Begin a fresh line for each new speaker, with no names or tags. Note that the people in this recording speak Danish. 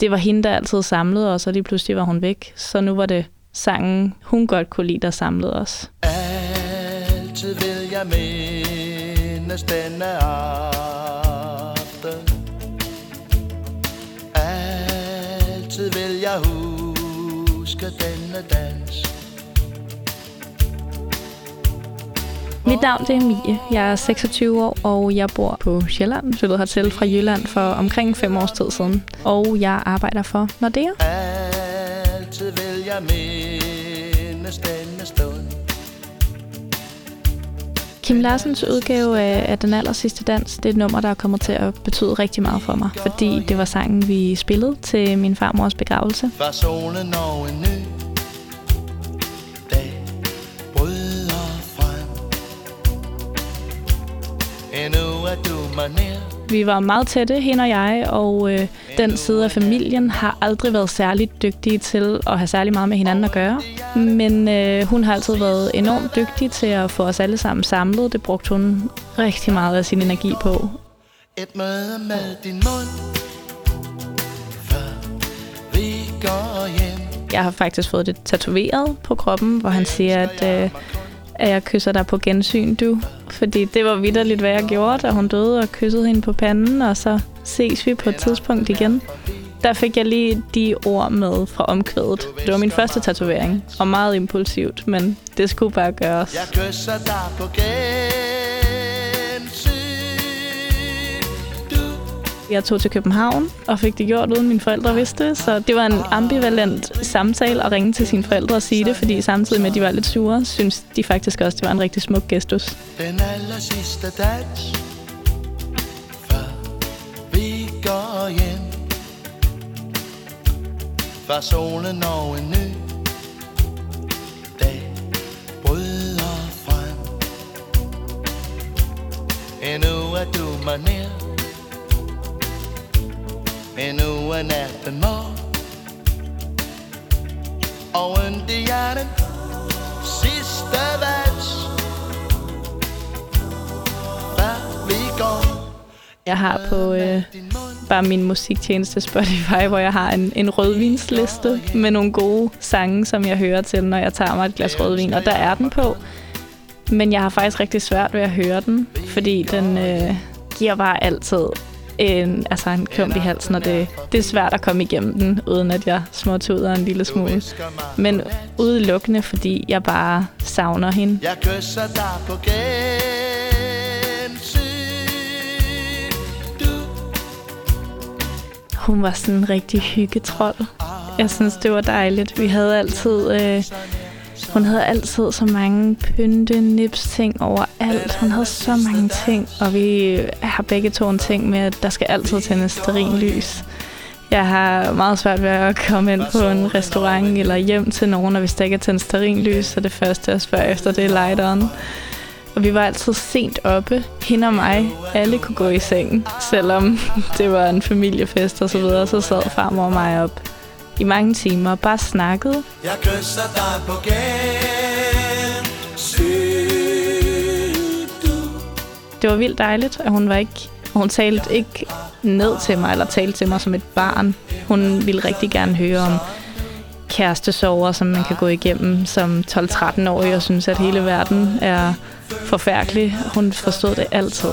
det var hende, der altid samlede os, og lige pludselig var hun væk. Så nu var det sangen, hun godt kunne lide, der samlede os.
Altid vil jeg mindes denne aften Altid vil jeg huske denne dans
Mit navn det er Mie. Jeg er 26 år, og jeg bor på Sjælland. Flyttede hertil fra Jylland for omkring fem års tid siden. Og jeg arbejder for Nordea.
Altid vil jeg mindes denne stund
Kim Larsens udgave af, Den aller sidste dans, det er et nummer, der er kommet til at betyde rigtig meget for mig. Fordi det var sangen, vi spillede til min farmors begravelse.
Var solen og en ny Endnu er du mig nær
Vi var meget tætte, hende og jeg, og øh, den side af familien har aldrig været særlig dygtige til at have særlig meget med hinanden at gøre. Men øh, hun har altid været enormt dygtig til at få os alle sammen samlet. Det brugte hun rigtig meget af sin energi på.
Et møde med din mund Før vi går hjem
Jeg har faktisk fået det tatoveret på kroppen, hvor han siger, at, øh, at jeg kysser dig på gensyn, du. Fordi det var vidderligt, hvad jeg gjorde, da hun døde og kyssede hende på panden, og så ses vi på et tidspunkt igen. Der fik jeg lige de ord med fra omkvædet. Det var min første tatovering, og meget impulsivt, men det skulle bare gøres.
Jeg kysser dig på gensyn
Jeg tog til København og fik det gjort, uden mine forældre vidste det. Så det var en ambivalent samtale at ringe til sine forældre og sige det, fordi samtidig med, at de var lidt sure, synes de faktisk også, det var en rigtig smuk gestus.
Den aller sidste dans Før vi går hjem Var solen og en ny dag bryder frem Endnu er du mig nær men er natten mørk Og det er den sidste vals Før vi går
Jeg har på øh, bare min musiktjeneste Spotify, hvor jeg har en, en rødvinsliste med nogle gode sange, som jeg hører til, når jeg tager mig et glas rødvin, og der er den på. Men jeg har faktisk rigtig svært ved at høre den, fordi den øh, giver bare altid en, altså en klump i halsen, og det, det er svært at komme igennem den, uden at jeg småtuder en lille smule. Men udelukkende, fordi jeg bare savner hende.
Jeg kysser dig på
Hun var sådan en rigtig hyggetrold. Jeg synes, det var dejligt. Vi havde altid... Øh, hun havde altid så mange pynte, nips ting overalt. Hun havde så mange ting, og vi har begge to en ting med, at der skal altid tændes lys. Jeg har meget svært ved at komme ind på en restaurant eller hjem til nogen, og hvis der ikke er tændt lys, så det første, jeg spørger efter, det er lighteren. Og vi var altid sent oppe, hende og mig. Alle kunne gå i seng, selvom det var en familiefest og så videre. Så sad farmor og mig op i mange timer og bare snakkede.
Jeg kysser dig på Du
Det var vildt dejligt, at hun var ikke... Hun talte ikke ned til mig, eller talte til mig som et barn. Hun ville rigtig gerne høre om kærestesover, som man kan gå igennem som 12-13-årig, og synes, at hele verden er forfærdelig. Hun forstod det altid.